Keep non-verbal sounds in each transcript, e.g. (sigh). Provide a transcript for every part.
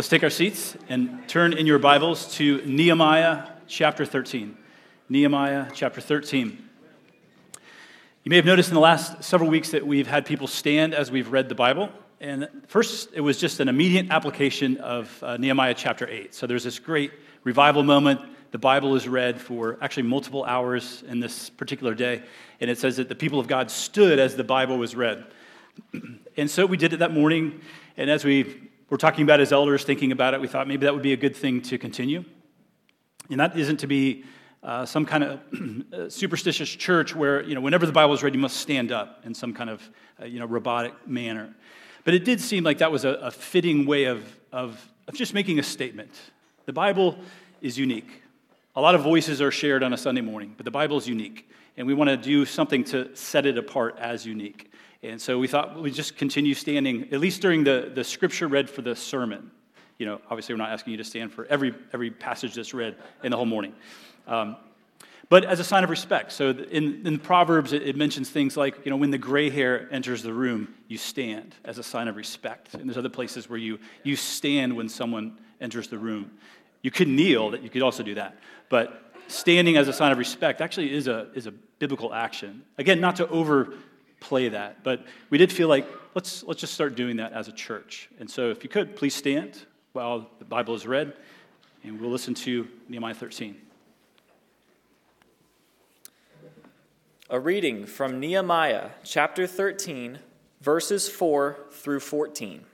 Let's take our seats and turn in your Bibles to Nehemiah chapter 13. Nehemiah chapter 13. You may have noticed in the last several weeks that we've had people stand as we've read the Bible. And first, it was just an immediate application of uh, Nehemiah chapter 8. So there's this great revival moment. The Bible is read for actually multiple hours in this particular day. And it says that the people of God stood as the Bible was read. (clears throat) And so we did it that morning. And as we we're talking about as elders, thinking about it, we thought maybe that would be a good thing to continue. And that isn't to be uh, some kind of (clears throat) superstitious church where, you know, whenever the Bible is read, you must stand up in some kind of, uh, you know, robotic manner. But it did seem like that was a, a fitting way of, of, of just making a statement. The Bible is unique. A lot of voices are shared on a Sunday morning, but the Bible is unique. And we want to do something to set it apart as unique. And so we thought we'd just continue standing, at least during the, the scripture read for the sermon. You know, obviously, we're not asking you to stand for every, every passage that's read in the whole morning. Um, but as a sign of respect. So in, in Proverbs, it, it, mentions things like, you know, when the gray hair enters the room, you stand as a sign of respect. And there's other places where you, you stand when someone enters the room. You could kneel, that you could also do that. But standing as a sign of respect actually is a, is a biblical action. Again, not to over play that. But we did feel like let's, let's just start doing that as a church. And so if you could, please stand while the Bible is read, and we'll listen to Nehemiah 13. A reading from Nehemiah chapter 13, verses 4 through 14.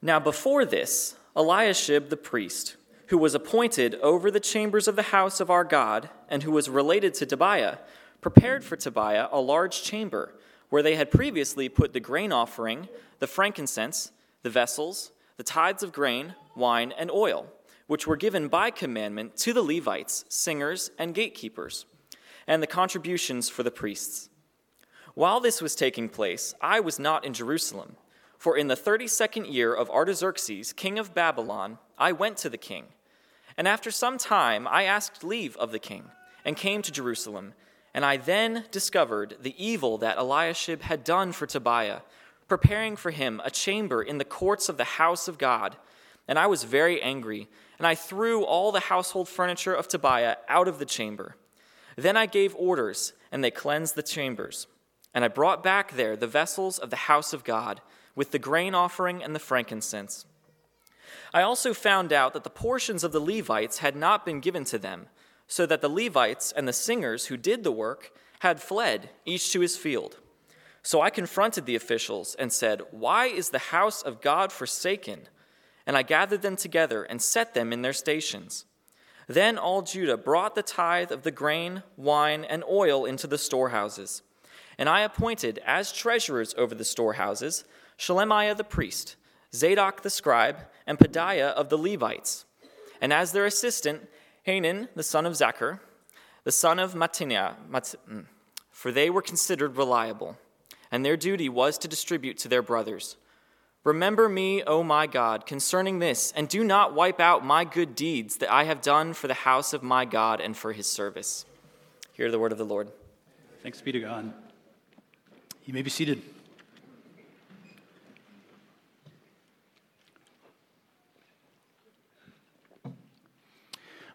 Now, before this, Eliashib the priest, who was appointed over the chambers of the house of our God, and who was related to Tobiah, prepared for Tobiah a large chamber where they had previously put the grain offering, the frankincense, the vessels, the tithes of grain, wine, and oil, which were given by commandment to the Levites, singers, and gatekeepers, and the contributions for the priests. While this was taking place, I was not in Jerusalem, for in the thirty second year of Artaxerxes, king of Babylon, I went to the king. And after some time, I asked leave of the king, and came to Jerusalem and I then discovered the evil that Eliashib had done for Tobiah, preparing for him a chamber in the courts of the house of God. And I was very angry, and I threw all the household furniture of Tobiah out of the chamber. Then I gave orders, and they cleansed the chambers. And I brought back there the vessels of the house of God, with the grain offering and the frankincense. I also found out that the portions of the Levites had not been given to them so that the Levites and the singers who did the work had fled, each to his field. So I confronted the officials and said, Why is the house of God forsaken? And I gathered them together and set them in their stations. Then all Judah brought the tithe of the grain, wine, and oil into the storehouses. And I appointed as treasurers over the storehouses Shelemiah the priest, Zadok the scribe, and Pedaiah of the Levites. And as their assistant, Hanan, the son of Zaccur, the son of Mattaniah, mm, for they were considered reliable, and their duty was to distribute to their brothers. Remember me, O my God, concerning this, and do not wipe out my good deeds that I have done for the house of my God and for his service. Hear the word of the Lord. Thanks be to God. You may be seated.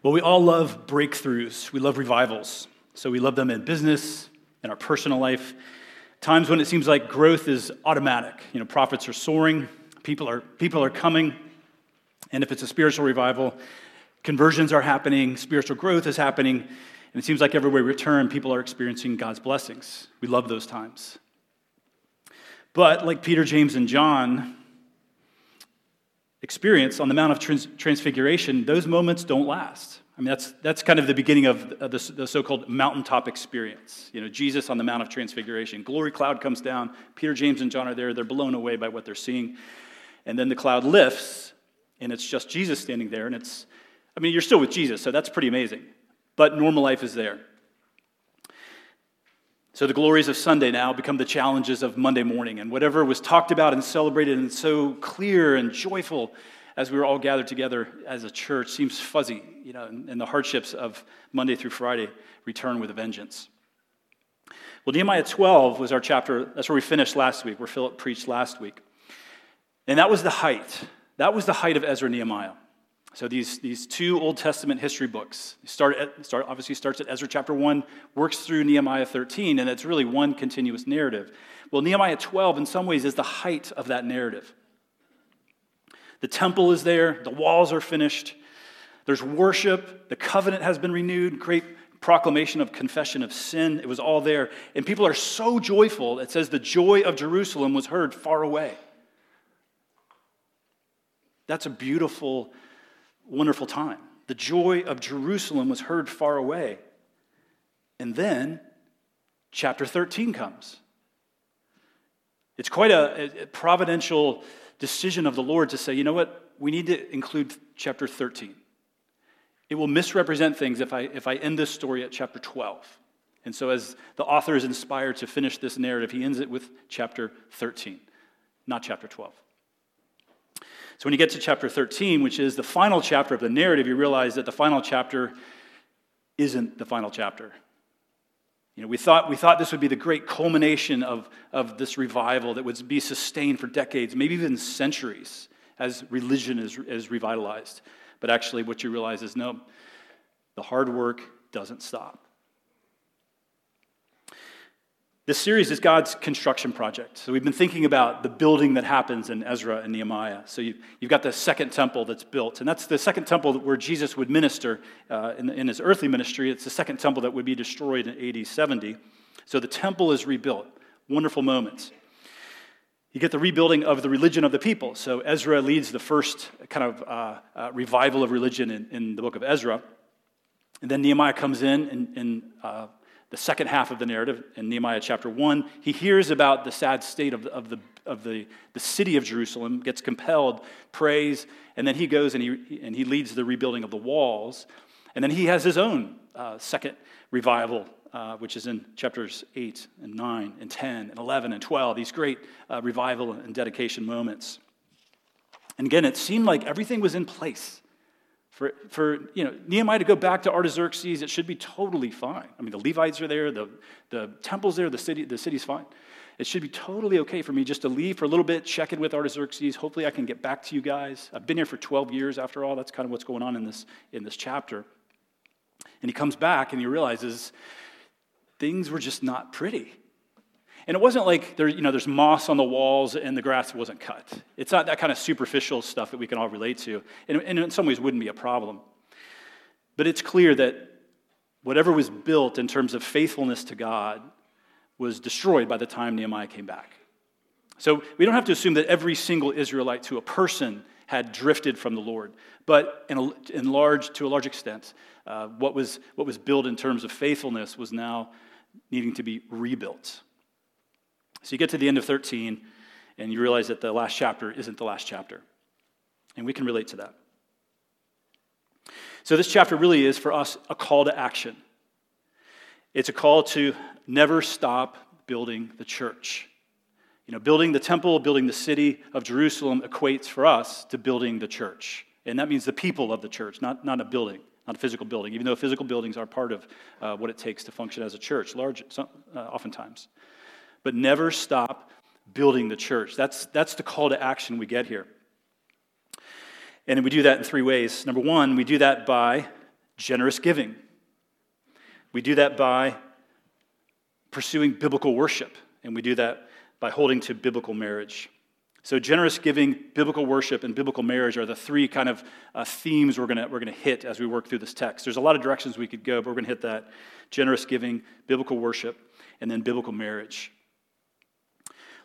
Well, we all love breakthroughs. We love revivals. So we love them in business, in our personal life. Times when it seems like growth is automatic. You know, profits are soaring, people are, people are coming. And if it's a spiritual revival, conversions are happening, spiritual growth is happening. And it seems like everywhere we turn, people are experiencing God's blessings. We love those times. But like Peter, James, and John, experience on the Mount of Trans- Transfiguration, those moments don't last. I mean, that's, that's kind of the beginning of the, the so called mountaintop experience. You know, Jesus on the Mount of Transfiguration. Glory cloud comes down. Peter, James, and John are there. They're blown away by what they're seeing. And then the cloud lifts, and it's just Jesus standing there. And it's, I mean, you're still with Jesus, so that's pretty amazing. But normal life is there. So the glories of Sunday now become the challenges of Monday morning. And whatever was talked about and celebrated and so clear and joyful as we were all gathered together as a church seems fuzzy, you know, and the hardships of Monday through Friday return with a vengeance. Well, Nehemiah 12 was our chapter. That's where we finished last week, where Philip preached last week. And that was the height. That was the height of Ezra Nehemiah. So these, these two Old Testament history books start, at, start obviously starts at Ezra chapter 1, works through Nehemiah 13, and it's really one continuous narrative. Well, Nehemiah 12, in some ways, is the height of that narrative. The temple is there, the walls are finished, there's worship, the covenant has been renewed, great proclamation of confession of sin. It was all there. And people are so joyful, it says the joy of Jerusalem was heard far away. That's a beautiful, wonderful time. The joy of Jerusalem was heard far away. And then chapter 13 comes. It's quite a, a providential decision of the Lord to say, you know what, we need to include chapter 13. It will misrepresent things if I, if I end this story at chapter 12. And so, as the author is inspired to finish this narrative, he ends it with chapter 13, not chapter 12. So, when you get to chapter 13, which is the final chapter of the narrative, you realize that the final chapter isn't the final chapter. You know, we thought, we thought this would be the great culmination of, of this revival that would be sustained for decades, maybe even centuries, as religion is, is revitalized. But actually, what you realize is no, the hard work doesn't stop. This series is God's construction project. So we've been thinking about the building that happens in Ezra and Nehemiah. So you, have got the second temple that's built, and that's the second temple where Jesus would minister uh, in, in his earthly ministry. It's the second temple that would be destroyed in AD 70. So the temple is rebuilt. Wonderful moments. You get the rebuilding of the religion of the people. So Ezra leads the first kind of uh, uh, revival of religion in, in, the book of Ezra. And then Nehemiah comes in and, in uh, the second half of the narrative in Nehemiah chapter 1. He hears about the sad state of the, of the, of the, the city of Jerusalem, gets compelled, prays, and then he goes and he, and he leads the rebuilding of the walls. And then he has his own uh, second revival uh, which is in chapters 8 and 9 and 10 and 11 and 12, these great uh, revival and dedication moments. And again, it seemed like everything was in place. For, for you know, Nehemiah to go back to Artaxerxes, it should be totally fine. I mean, the Levites are there, the, the temple's there, the, city, the city's fine. It should be totally okay for me just to leave for a little bit, check in with Artaxerxes. Hopefully, I can get back to you guys. I've been here for 12 years, after all. That's kind of what's going on in this, in this chapter. And he comes back and he realizes things were just not pretty. And it wasn't like there, you know, there's moss on the walls and the grass wasn't cut. It's not that kind of superficial stuff that we can all relate to. And, and in some ways wouldn't be a problem. But it's clear that whatever was built in terms of faithfulness to God was destroyed by the time Nehemiah came back. So we don't have to assume that every single Israelite to a person had drifted from the Lord. But in, a, in large, to a large extent, uh, what, was, what was built in terms of faithfulness was now needing to be rebuilt. So you get to the end of 13, and you realize that the last chapter isn't the last chapter. And we can relate to that. So this chapter really is for us a call to action. It's a call to never stop building the church. You know, building the temple, building the city of Jerusalem equates for us to building the church. And that means the people of the church, not, not a building, not a physical building, even though physical buildings are part of uh, what it takes to function as a church, large, uh, oftentimes. But never stop building the church. That's, that's the call to action we get here. And we do that in three ways. Number one, we do that by generous giving, we do that by pursuing biblical worship, and we do that by holding to biblical marriage. So, generous giving, biblical worship, and biblical marriage are the three kind of uh, themes we're going we're to hit as we work through this text. There's a lot of directions we could go, but we're going to hit that generous giving, biblical worship, and then biblical marriage.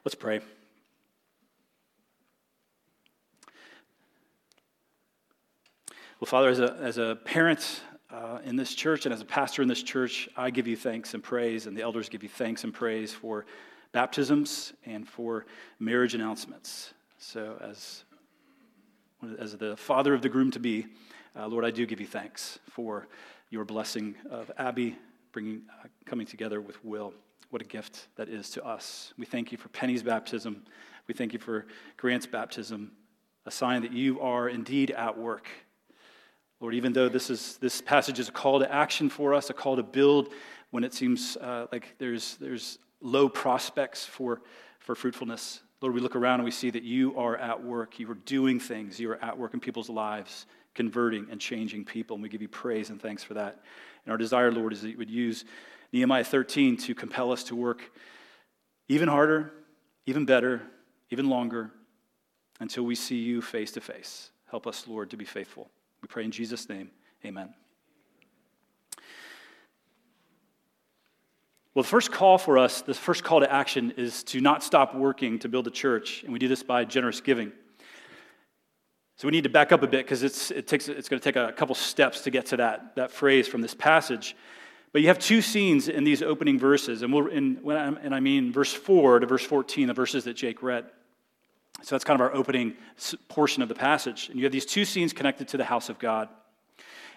Let's pray. Well, Father, as a, as a parent uh, in this church and as a pastor in this church, I give you thanks and praise, and the elders give you thanks and praise for baptisms and for marriage announcements. So, as, as the father of the groom to be, uh, Lord, I do give you thanks for your blessing of Abby bringing, uh, coming together with Will. What a gift that is to us. We thank you for Penny's baptism. We thank you for Grant's baptism, a sign that you are indeed at work. Lord, even though this, is, this passage is a call to action for us, a call to build when it seems uh, like there's, there's low prospects for, for fruitfulness. Lord, we look around and we see that you are at work. You are doing things. You are at work in people's lives, converting and changing people. And we give you praise and thanks for that. And our desire, Lord, is that you would use Nehemiah 13 to compel us to work even harder, even better, even longer until we see you face to face. Help us, Lord, to be faithful. We pray in Jesus' name. Amen. Well, the first call for us, the first call to action is to not stop working to build a church, and we do this by generous giving. So we need to back up a bit because it's, it takes, it's going to take a couple steps to get to that, that phrase from this passage. But you have two scenes in these opening verses, and, we'll, in, and I mean verse 4 to verse 14, the verses that Jake read. So that's kind of our opening portion of the passage. And you have these two scenes connected to the house of God.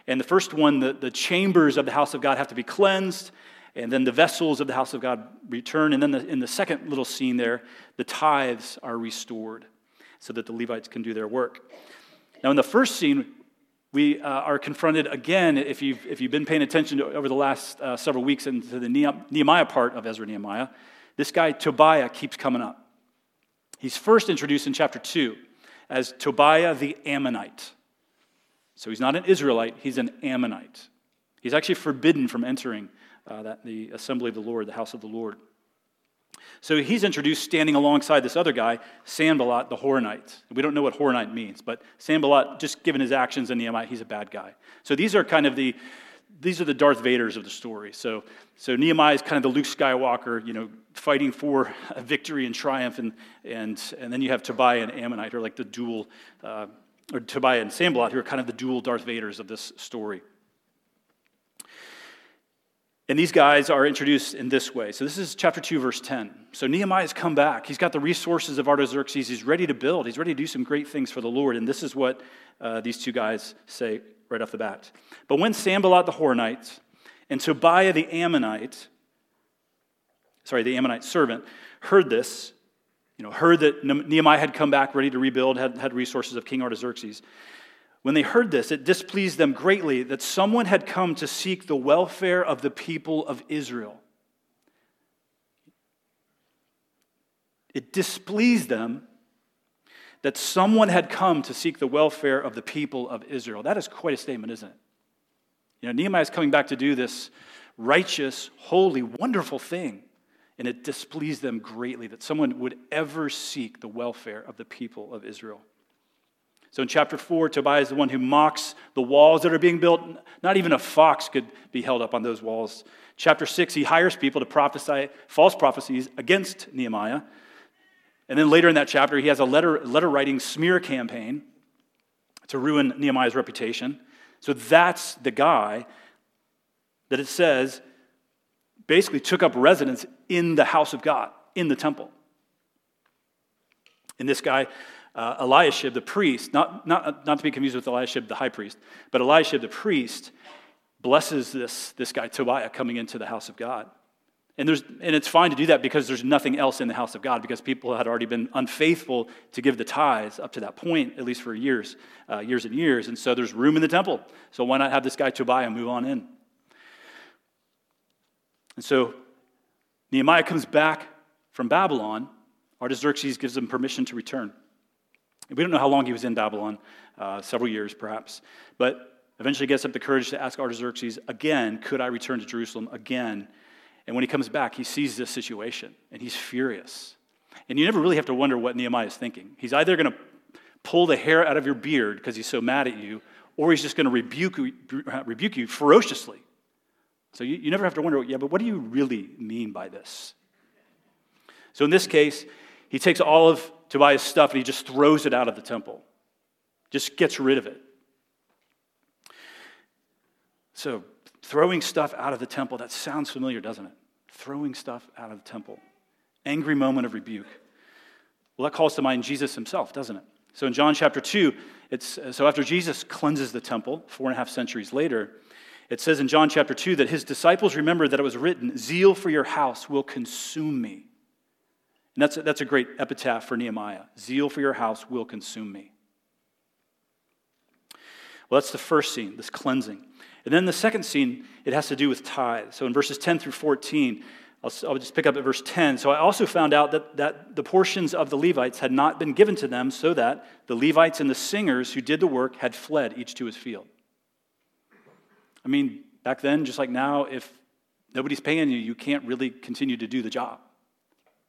And the first one, the, the chambers of the house of God have to be cleansed, and then the vessels of the house of God return. And then the, in the second little scene there, the tithes are restored so that the Levites can do their work. Now, in the first scene, we uh, are confronted again, if you've, if you've been paying attention to, over the last uh, several weeks into the Nehemiah part of Ezra Nehemiah, this guy Tobiah keeps coming up. He's first introduced in chapter 2 as Tobiah the Ammonite. So he's not an Israelite, he's an Ammonite. He's actually forbidden from entering uh, that, the assembly of the Lord, the house of the Lord. So he's introduced standing alongside this other guy, Sanballat the Horonite. We don't know what Horonite means, but Sanballat, just given his actions in Nehemiah, he's a bad guy. So these are kind of the these are the Darth Vaders of the story. So, so Nehemiah is kind of the Luke Skywalker, you know, fighting for a victory and triumph, and, and, and then you have Tobiah and Ammonite, who are like the dual, uh, or Tobiah and Sanballat, who are kind of the dual Darth Vaders of this story. And these guys are introduced in this way. So this is chapter 2, verse 10. So Nehemiah's come back. He's got the resources of Artaxerxes. He's ready to build. He's ready to do some great things for the Lord. And this is what uh, these two guys say right off the bat. But when Sanballat the Horonite and Tobiah the Ammonite, sorry, the Ammonite servant, heard this, you know, heard that Nehemiah had come back ready to rebuild, had, had resources of King Artaxerxes. When they heard this, it displeased them greatly that someone had come to seek the welfare of the people of Israel. It displeased them that someone had come to seek the welfare of the people of Israel. That is quite a statement, isn't it? You know, Nehemiah is coming back to do this righteous, holy, wonderful thing. And it displeased them greatly that someone would ever seek the welfare of the people of Israel. So in chapter 4, Tobiah is the one who mocks the walls that are being built. Not even a fox could be held up on those walls. Chapter 6, he hires people to prophesy false prophecies against Nehemiah and then later in that chapter, he has a letter, letter writing smear campaign to ruin Nehemiah's reputation. So that's the guy that it says basically took up residence in the house of God, in the temple. And this guy, uh, Eliashib, the priest, not, not, not to be confused with Eliashib, the high priest, but Eliashib, the priest, blesses this, this guy, Tobiah, coming into the house of God. And, there's, and it's fine to do that because there's nothing else in the house of God because people had already been unfaithful to give the tithes up to that point, at least for years, uh, years and years. And so there's room in the temple. So why not have this guy Tobiah move on in? And so Nehemiah comes back from Babylon. Artaxerxes gives him permission to return. We don't know how long he was in Babylon, uh, several years perhaps, but eventually gets up the courage to ask Artaxerxes again, could I return to Jerusalem again? And when he comes back, he sees this situation and he's furious. And you never really have to wonder what Nehemiah is thinking. He's either going to pull the hair out of your beard because he's so mad at you, or he's just going to rebuke, rebuke you ferociously. So you, you never have to wonder, yeah, but what do you really mean by this? So in this case, he takes all of Tobiah's stuff and he just throws it out of the temple, just gets rid of it. So Throwing stuff out of the temple, that sounds familiar, doesn't it? Throwing stuff out of the temple. Angry moment of rebuke. Well, that calls to mind Jesus himself, doesn't it? So in John chapter 2, it's, so after Jesus cleanses the temple, four and a half centuries later, it says in John chapter 2 that his disciples remembered that it was written, Zeal for your house will consume me. And that's a, that's a great epitaph for Nehemiah. Zeal for your house will consume me. Well, that's the first scene, this cleansing. And then the second scene, it has to do with tithe. So in verses 10 through 14, I'll, I'll, just pick up at verse 10. So I also found out that, that the portions of the Levites had not been given to them, so that the Levites and the singers who did the work had fled each to his field. I mean, back then, just like now, if nobody's paying you, you can't really continue to do the job.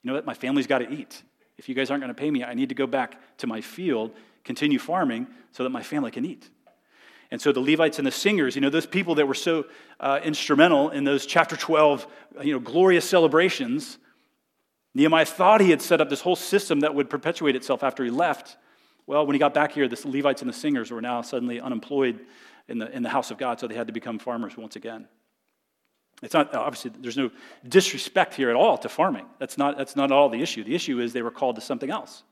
You know what? My family's got to eat. If you guys aren't going to pay me, I need to go back to my field, continue farming, so that my family can eat. And so the Levites and the singers, you know, those people that were so uh, instrumental in those chapter 12, you know, glorious celebrations, Nehemiah thought he had set up this whole system that would perpetuate itself after he left. Well, when he got back here, the Levites and the singers were now suddenly unemployed in the, in the house of God, so they had to become farmers once again. It's not, obviously, there's no disrespect here at all to farming. That's not, that's not all the issue. The issue is they were called to something else,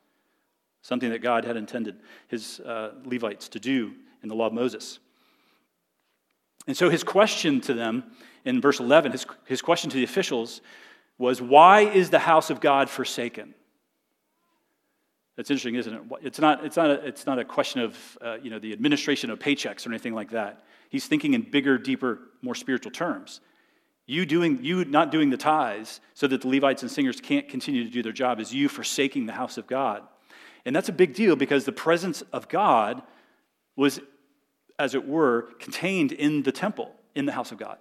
something that God had intended his uh, Levites to do in the law of Moses. And so his question to them in verse 11, his, his question to the officials was, Why is the house of God forsaken? That's interesting, isn't it? It's not, it's not, a, it's not a question of uh, you know, the administration of paychecks or anything like that. He's thinking in bigger, deeper, more spiritual terms. You, doing, you not doing the tithes so that the Levites and singers can't continue to do their job is you forsaking the house of God. And that's a big deal because the presence of God was as it were, contained in the temple, in the house of God.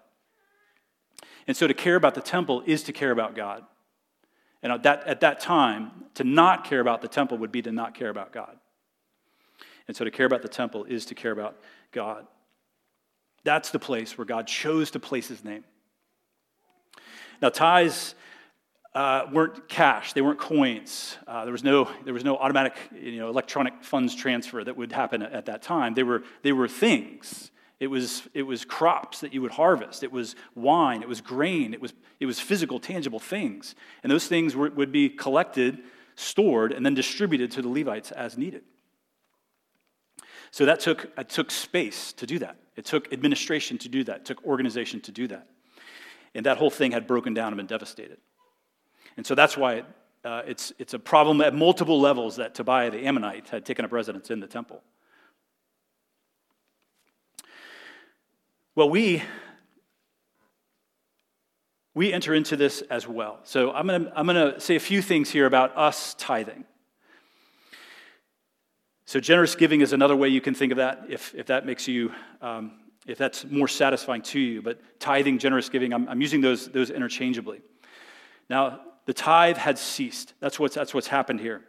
And so to care about the temple is to care about God. And at that, at that time, to not care about the temple would be to not care about God. And so to care about the temple is to care about God. That's the place where God chose to place his name. Now, tithes uh, weren't cash, they weren't coins. Uh, there, was no, there was no automatic you know, electronic funds transfer that would happen at, at that time. They were, they were things. It was, it was crops that you would harvest. It was wine. It was grain. It was, it was physical, tangible things. And those things were, would be collected, stored, and then distributed to the Levites as needed. So that took, it took space to do that. It took administration to do that. It took organization to do that. And that whole thing had broken down and been devastated. And so that's why uh, it's, it's a problem at multiple levels that Tobiah the Ammonite had taken up residence in the temple. Well, we, we enter into this as well. So I'm going to I'm going to say a few things here about us tithing. So generous giving is another way you can think of that, if, if that makes you, um, if that's more satisfying to you. But tithing, generous giving, I'm, I'm using those, those interchangeably. Now, the tithe had ceased. That's what's, that's what's happened here.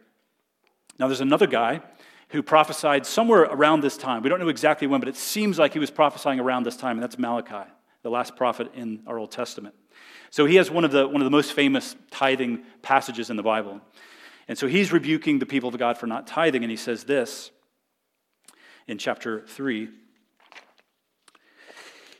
Now, there's another guy who prophesied somewhere around this time. We don't know exactly when, but it seems like he was prophesying around this time, and that's Malachi, the last prophet in our Old Testament. So he has one of the, one of the most famous tithing passages in the Bible. And so he's rebuking the people of God for not tithing, and he says this in chapter 3.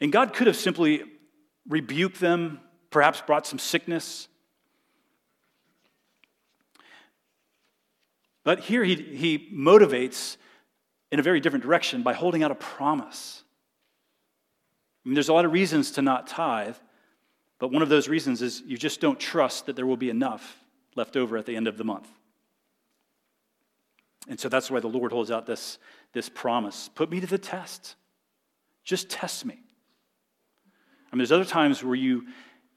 And God could have simply rebuked them perhaps brought some sickness. But here he, he motivates in a very different direction by holding out a promise. I mean, there's a lot of reasons to not tithe, but one of those reasons is you just don't trust that there will be enough left over at the end of the month. And so that's why the Lord holds out this, this promise put me to the test. Just test me. I mean, there's other times where you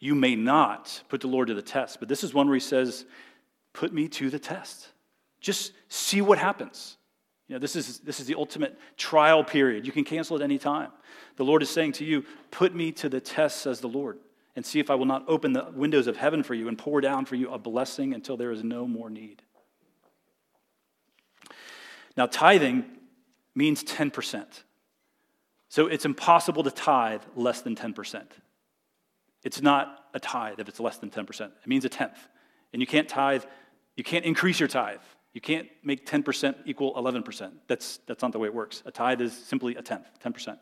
you may not put the Lord to the test. But this is one where he says, Put me to the test. Just see what happens. You know, this is, this is the ultimate trial period. You can cancel at any time. The Lord is saying to you, Put me to the test, says the Lord, and see if I will not open the windows of heaven for you and pour down for you a blessing until there is no more need. Now, tithing means 10%. So it's impossible to tithe less than 10%. It's not a tithe if it's less than 10%. It means a tenth. And you can't tithe, you can't increase your tithe. You can't make 10% equal 11%. That's, that's not the way it works. A tithe is simply a tenth, 10%.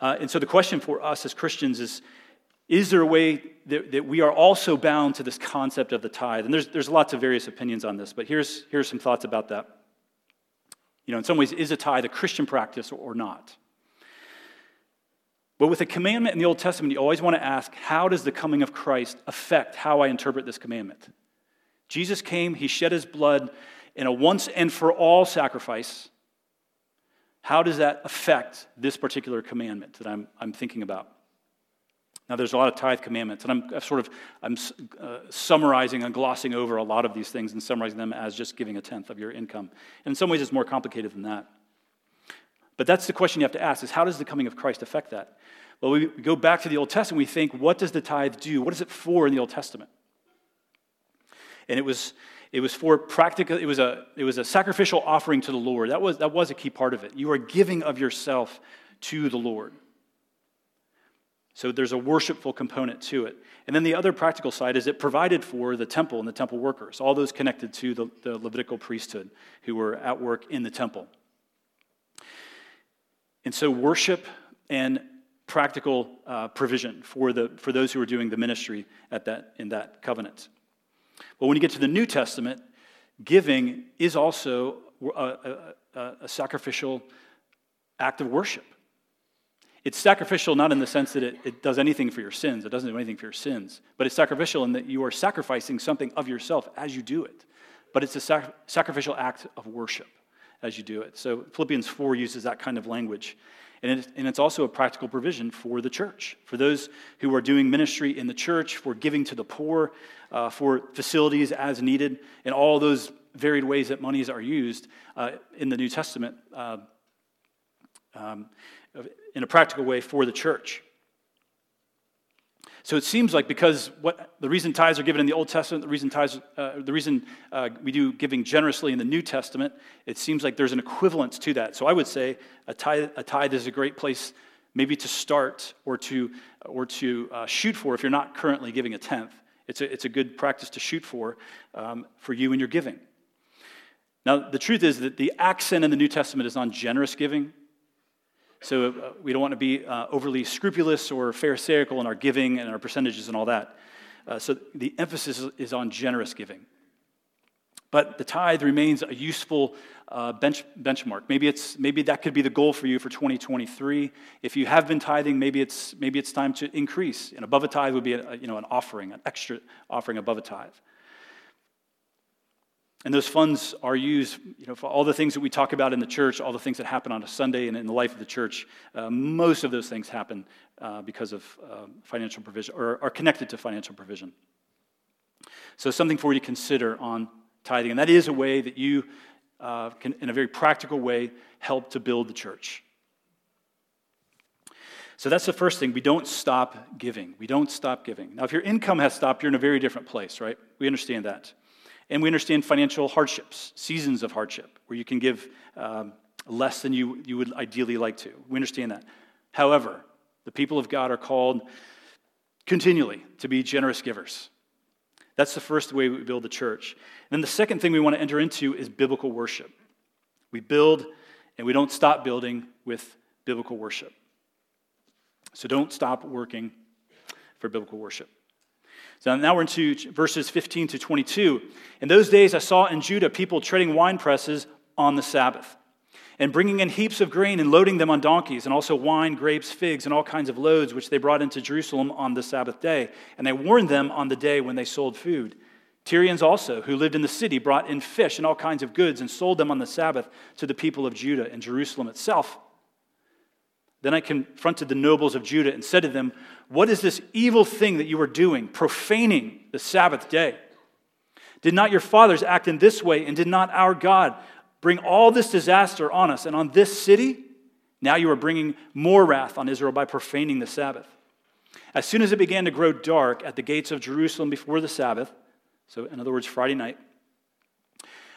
Uh, and so the question for us as Christians is is there a way that, that, we are also bound to this concept of the tithe? And there's, there's lots of various opinions on this, but here's, here's some thoughts about that. You know, in some ways, is a tithe a Christian practice or not? But with a commandment in the Old Testament, you always want to ask, how does the coming of Christ affect how I interpret this commandment? Jesus came, he shed his blood in a once and for all sacrifice. How does that affect this particular commandment that I'm, I'm thinking about? Now, there's a lot of tithe commandments, and I'm sort of I'm uh, summarizing and glossing over a lot of these things and summarizing them as just giving a tenth of your income. And in some ways, it's more complicated than that. But that's the question you have to ask: is how does the coming of Christ affect that? Well, we go back to the Old Testament. We think, what does the tithe do? What is it for in the Old Testament? And it was it was for practical. It was a it was a sacrificial offering to the Lord. That was that was a key part of it. You are giving of yourself to the Lord. So there's a worshipful component to it. And then the other practical side is it provided for the temple and the temple workers, all those connected to the, the Levitical priesthood who were at work in the temple. And so worship and practical uh, provision for, the, for those who were doing the ministry at that, in that covenant. But when you get to the New Testament, giving is also a, a, a sacrificial act of worship. It's sacrificial not in the sense that it, it, does anything for your sins, it doesn't do anything for your sins, but it's sacrificial in that you are sacrificing something of yourself as you do it. But it's a sac- sacrificial act of worship as you do it. So Philippians 4 uses that kind of language. And, it, and it's also a practical provision for the church, for those who are doing ministry in the church, for giving to the poor, uh, for facilities as needed, and all those varied ways that monies are used uh, in the New Testament. Uh, um, in a practical way for the church. So it seems like because what the reason tithes are given in the Old Testament, the reason tithes, uh, the reason uh, we do giving generously in the New Testament, it seems like there's an equivalence to that. So I would say a tithe, a tithe is a great place maybe to start or to or to uh, shoot for if you're not currently giving a tenth. It's a, it's a good practice to shoot for um, for you and your giving. Now the truth is that the accent in the New Testament is on generous giving. So uh, we don't want to be uh, overly scrupulous or pharisaical in our giving and our percentages and all that. Uh, so the emphasis is on generous giving. But the tithe remains a useful uh, bench, benchmark. Maybe, it's, maybe that could be the goal for you for 2023. If you have been tithing, maybe it's, maybe it's time to increase. And above a tithe would be a, you know, an offering, an extra offering above a tithe. And those funds are used you know, for all the things that we talk about in the church, all the things that happen on a Sunday and in the life of the church. Uh, most of those things happen uh, because of uh, financial provision or are connected to financial provision. So, something for you to consider on tithing. And that is a way that you uh, can, in a very practical way, help to build the church. So that's the first thing. We don't stop giving. We don't stop giving. Now, if your income has stopped, you're in a very different place, right? We understand that. And we understand financial hardships, seasons of hardship, where you can give um, less than you, you would ideally like to. We understand that. However, the people of God are called continually to be generous givers. That's the first way we build the church. And then the second thing we want to enter into is biblical worship. We build and we don't stop building with biblical worship. So don't stop working for biblical worship. So now we're into verses 15 to 22. In those days, I saw in Judah people treading wine presses on the Sabbath and bringing in heaps of grain and loading them on donkeys, and also wine, grapes, figs, and all kinds of loads, which they brought into Jerusalem on the Sabbath day. And they warned them on the day when they sold food. Tyrians also, who lived in the city, brought in fish and all kinds of goods and sold them on the Sabbath to the people of Judah and Jerusalem itself. Then I confronted the nobles of Judah and said to them, What is this evil thing that you are doing, profaning the Sabbath day? Did not your fathers act in this way, and did not our God bring all this disaster on us and on this city? Now you are bringing more wrath on Israel by profaning the Sabbath. As soon as it began to grow dark at the gates of Jerusalem before the Sabbath, so in other words, Friday night,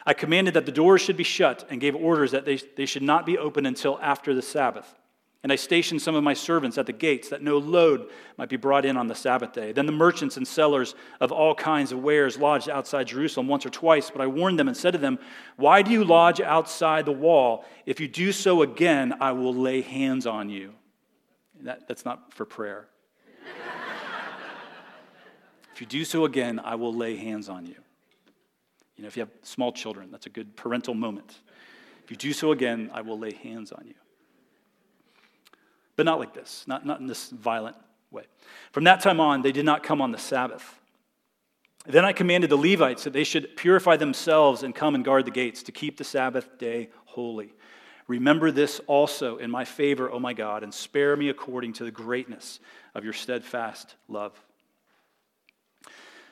I commanded that the doors should be shut and gave orders that they, they should not be opened until after the Sabbath. And I stationed some of my servants at the gates that no load might be brought in on the Sabbath day. Then the merchants and sellers of all kinds of wares lodged outside Jerusalem once or twice, but I warned them and said to them, Why do you lodge outside the wall? If you do so again, I will lay hands on you. That, that's not for prayer. (laughs) if you do so again, I will lay hands on you. You know, if you have small children, that's a good parental moment. If you do so again, I will lay hands on you. But not like this, not, not in this violent way. From that time on, they did not come on the Sabbath. Then I commanded the Levites that they should purify themselves and come and guard the gates to keep the Sabbath day holy. Remember this also in my favor, O my God, and spare me according to the greatness of your steadfast love.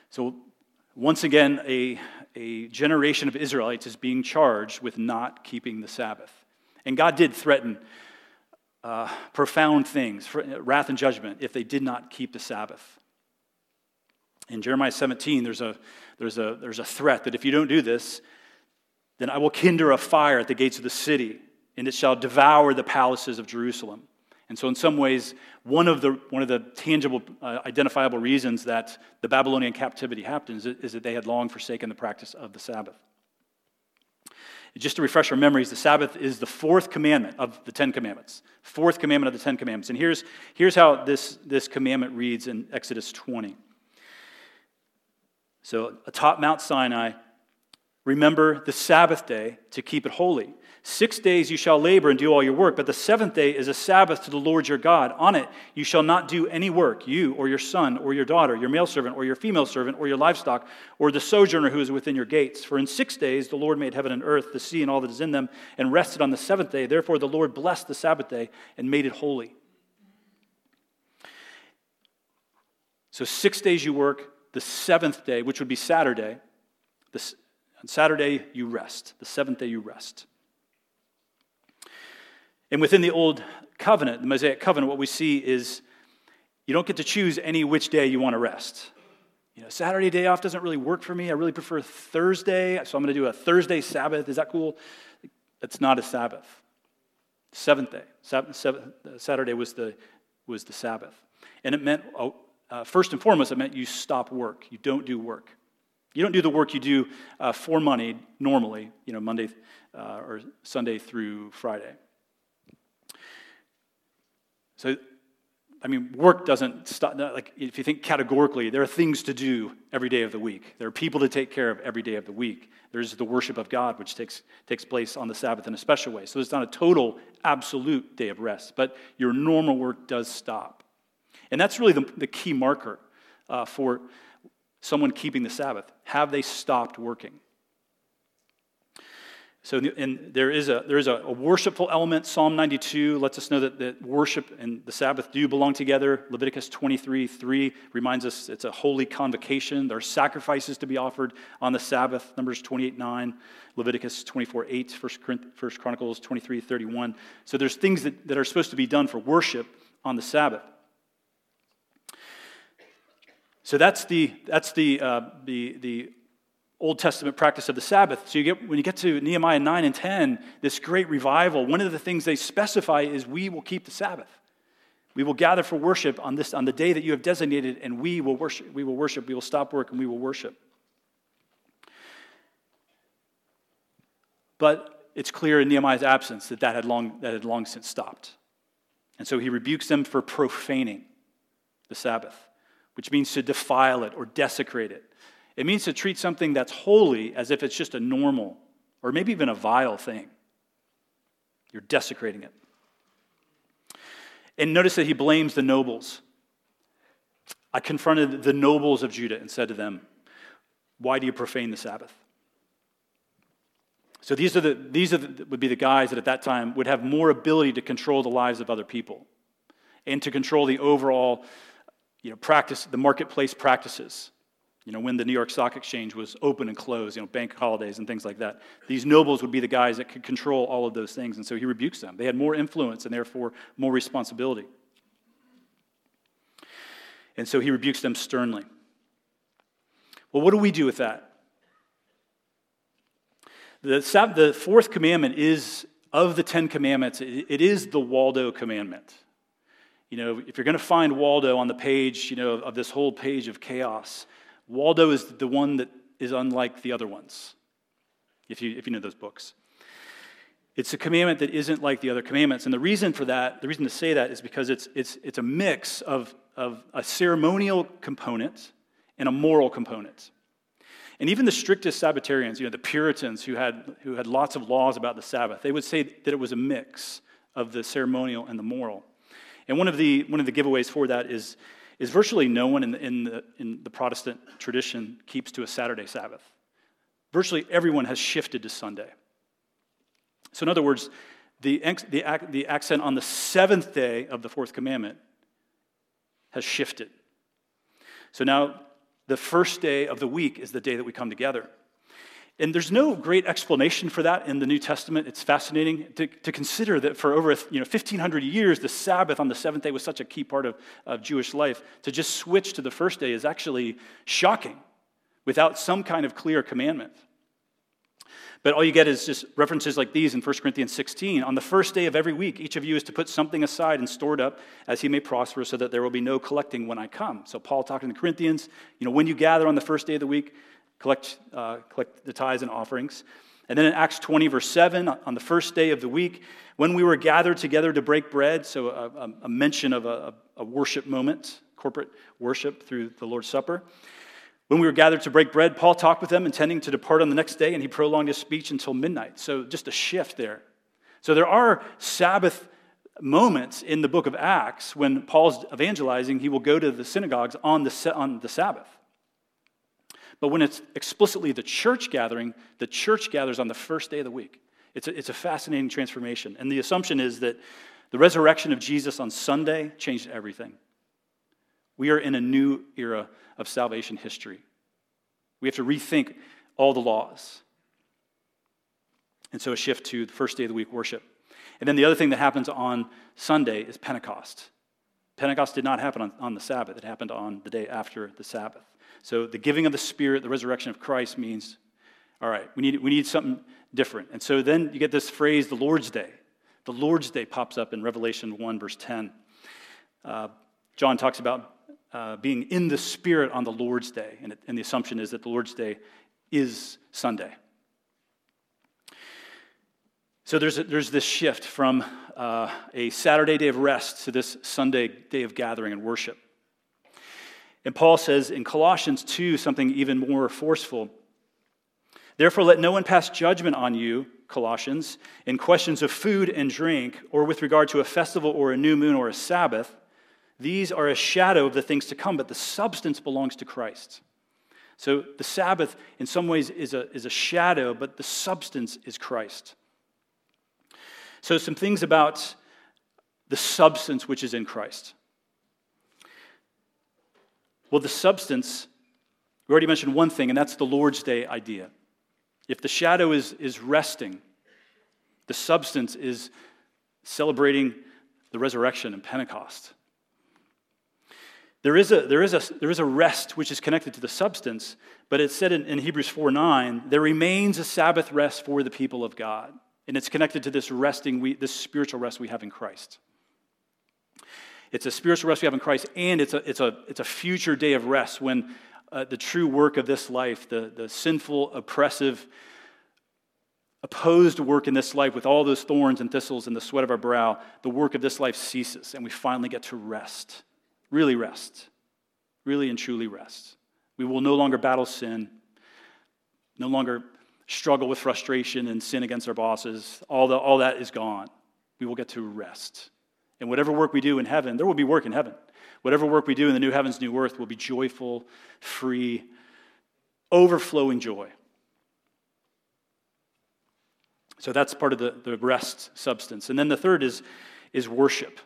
So, once again, a, a generation of Israelites is being charged with not keeping the Sabbath. And God did threaten uh, profound things, wrath and judgment, if they did not keep the Sabbath. In Jeremiah 17, there's a, there's, a, there's a threat that if you don't do this, then I will kindle a fire at the gates of the city, and it shall devour the palaces of Jerusalem. And so, in some ways, one of the, one of the tangible, uh, identifiable reasons that the Babylonian captivity happened is, is that they had long forsaken the practice of the Sabbath. Just to refresh our memories, the Sabbath is the fourth commandment of the Ten Commandments. Fourth commandment of the Ten Commandments. And here's, here's how this, this commandment reads in Exodus 20. So, atop Mount Sinai, remember the Sabbath day to keep it holy. Six days you shall labor and do all your work, but the seventh day is a Sabbath to the Lord your God. On it you shall not do any work, you or your son or your daughter, your male servant or your female servant, or your livestock, or the sojourner who is within your gates. For in six days the Lord made heaven and earth, the sea and all that is in them, and rested on the seventh day. Therefore the Lord blessed the Sabbath day and made it holy. So six days you work, the seventh day, which would be Saturday, on Saturday you rest. The seventh day you rest. And within the old covenant, the Mosaic covenant, what we see is you don't get to choose any which day you want to rest. You know, Saturday day off doesn't really work for me. I really prefer Thursday, so I'm going to do a Thursday Sabbath. Is that cool? It's not a Sabbath. Seventh day. Saturday was the, was the Sabbath. And it meant oh, uh, first and foremost, it meant you stop work. You don't do work. You don't do the work you do uh, for money normally, you know, Monday uh, or Sunday through Friday. So, I mean, work doesn't stop. Like, if you think categorically, there are things to do every day of the week. There are people to take care of every day of the week. There's the worship of God, which takes, takes place on the Sabbath in a special way. So it's not a total, absolute day of rest, but your normal work does stop. And that's really the, the key marker uh, for someone keeping the Sabbath. Have they stopped working? So, and there is, a, there is a, a, worshipful element. Psalm 92 lets us know that, that worship and the Sabbath do belong together. Leviticus 23 3 reminds us it's a holy convocation. There are sacrifices to be offered on the Sabbath. Numbers 28 9, Leviticus 24 8, 1 Chronicles 23 31. So there's things that, that are supposed to be done for worship on the Sabbath. So that's the, that's the, uh, the, the Old Testament practice of the Sabbath. So you get, when you get to Nehemiah 9 and 10, this great revival, one of the things they specify is we will keep the Sabbath. We will gather for worship on, this, on the day that you have designated, and we will worship. We will worship. We will stop work and we will worship. But it's clear in Nehemiah's absence that that had long, that had long since stopped. And so he rebukes them for profaning the Sabbath which means to defile it or desecrate it. It means to treat something that's holy as if it's just a normal or maybe even a vile thing. You're desecrating it. And notice that he blames the nobles. I confronted the nobles of Judah and said to them, Why do you profane the Sabbath? So these, are the, these are the, would be the guys that at that time would have more ability to control the lives of other people and to control the overall you know, practice, the marketplace practices. You know, when the New York Stock Exchange was open and closed, you know, bank holidays and things like that. These nobles would be the guys that could control all of those things. And so he rebukes them. They had more influence and therefore more responsibility. And so he rebukes them sternly. Well, what do we do with that? The, fourth commandment is of the Ten Commandments, it is the Waldo commandment. You know, if you're going to find Waldo on the page, you know, of this whole page of chaos, Waldo is the one that is unlike the other ones, if you, if you know those books. It's a commandment that isn't like the other commandments. And the reason for that, the reason to say that is because it's, it's, it's a mix of, of a ceremonial component and a moral component. And even the strictest Sabbatarians, you know, the Puritans who had, who had lots of laws about the Sabbath, they would say that it was a mix of the ceremonial and the moral. And one of the, one of the giveaways for that is, is virtually no one in the, in, the, in the Protestant tradition keeps to a Saturday Sabbath. Virtually everyone has shifted to Sunday. So, in other words, the, the, the accent on the seventh day of the fourth commandment has shifted. So now the first day of the week is the day that we come together. And there's no great explanation for that in the New Testament. It's fascinating to, to consider that for over you know, 1,500 years, the Sabbath on the seventh day was such a key part of, of Jewish life. To just switch to the first day is actually shocking without some kind of clear commandment. But all you get is just references like these in 1 Corinthians 16. On the first day of every week, each of you is to put something aside and store it up as he may prosper, so that there will be no collecting when I come. So, Paul talking to the Corinthians, you know, when you gather on the first day of the week, collect, uh, collect the tithes and offerings. And then in Acts 20, verse 7, on the first day of the week, when we were gathered together to break bread, so a, a mention of a, a worship moment, corporate worship through the Lord's Supper. When we were gathered to break bread, Paul talked with them, intending to depart on the next day, and he prolonged his speech until midnight. So just a shift there. So there are Sabbath moments in the book of Acts when Paul's evangelizing, he will go to the synagogues on the, on the Sabbath. But when it's explicitly the church gathering, the church gathers on the first day of the week. It's a, it's a fascinating transformation. And the assumption is that the resurrection of Jesus on Sunday changed everything. We are in a new era of salvation history. We have to rethink all the laws. And so a shift to the first day of the week worship. And then the other thing that happens on Sunday is Pentecost. Pentecost did not happen on, on the Sabbath, it happened on the day after the Sabbath. So the giving of the Spirit, the resurrection of Christ means, all right, we need, we need something different. And so then you get this phrase, the Lord's Day. The Lord's Day pops up in Revelation 1, verse 10. Uh, John talks about uh, being in the Spirit on the Lord's Day, and, it, and the assumption is that the Lord's Day is Sunday. So there's, a, there's this shift from uh, a Saturday day of rest to this Sunday day of gathering and worship. And Paul says in Colossians 2 something even more forceful. Therefore, let no one pass judgment on you, Colossians, in questions of food and drink, or with regard to a festival or a new moon or a Sabbath. These are a shadow of the things to come, but the substance belongs to Christ. So the Sabbath, in some ways, is a, is a shadow, but the substance is Christ. So, some things about the substance which is in Christ. Well, the substance, we already mentioned one thing, and that's the Lord's Day idea. If the shadow is, is resting, the substance is celebrating the resurrection and Pentecost. There is, a, there, is a, there is a rest which is connected to the substance, but it's said in, in Hebrews 4 9, there remains a Sabbath rest for the people of God. And it's connected to this resting, we, this spiritual rest we have in Christ. It's a spiritual rest we have in Christ, and it's a, it's a, it's a future day of rest when uh, the true work of this life, the, the sinful, oppressive, opposed work in this life with all those thorns and thistles and the sweat of our brow, the work of this life ceases, and we finally get to rest. Really rest. Really and truly rest. We will no longer battle sin, no longer struggle with frustration and sin against our bosses. All, the, all that is gone. We will get to rest. And whatever work we do in heaven, there will be work in heaven. Whatever work we do in the new heavens, new earth will be joyful, free, overflowing joy. So that's part of the, the rest substance. And then the third is, is worship.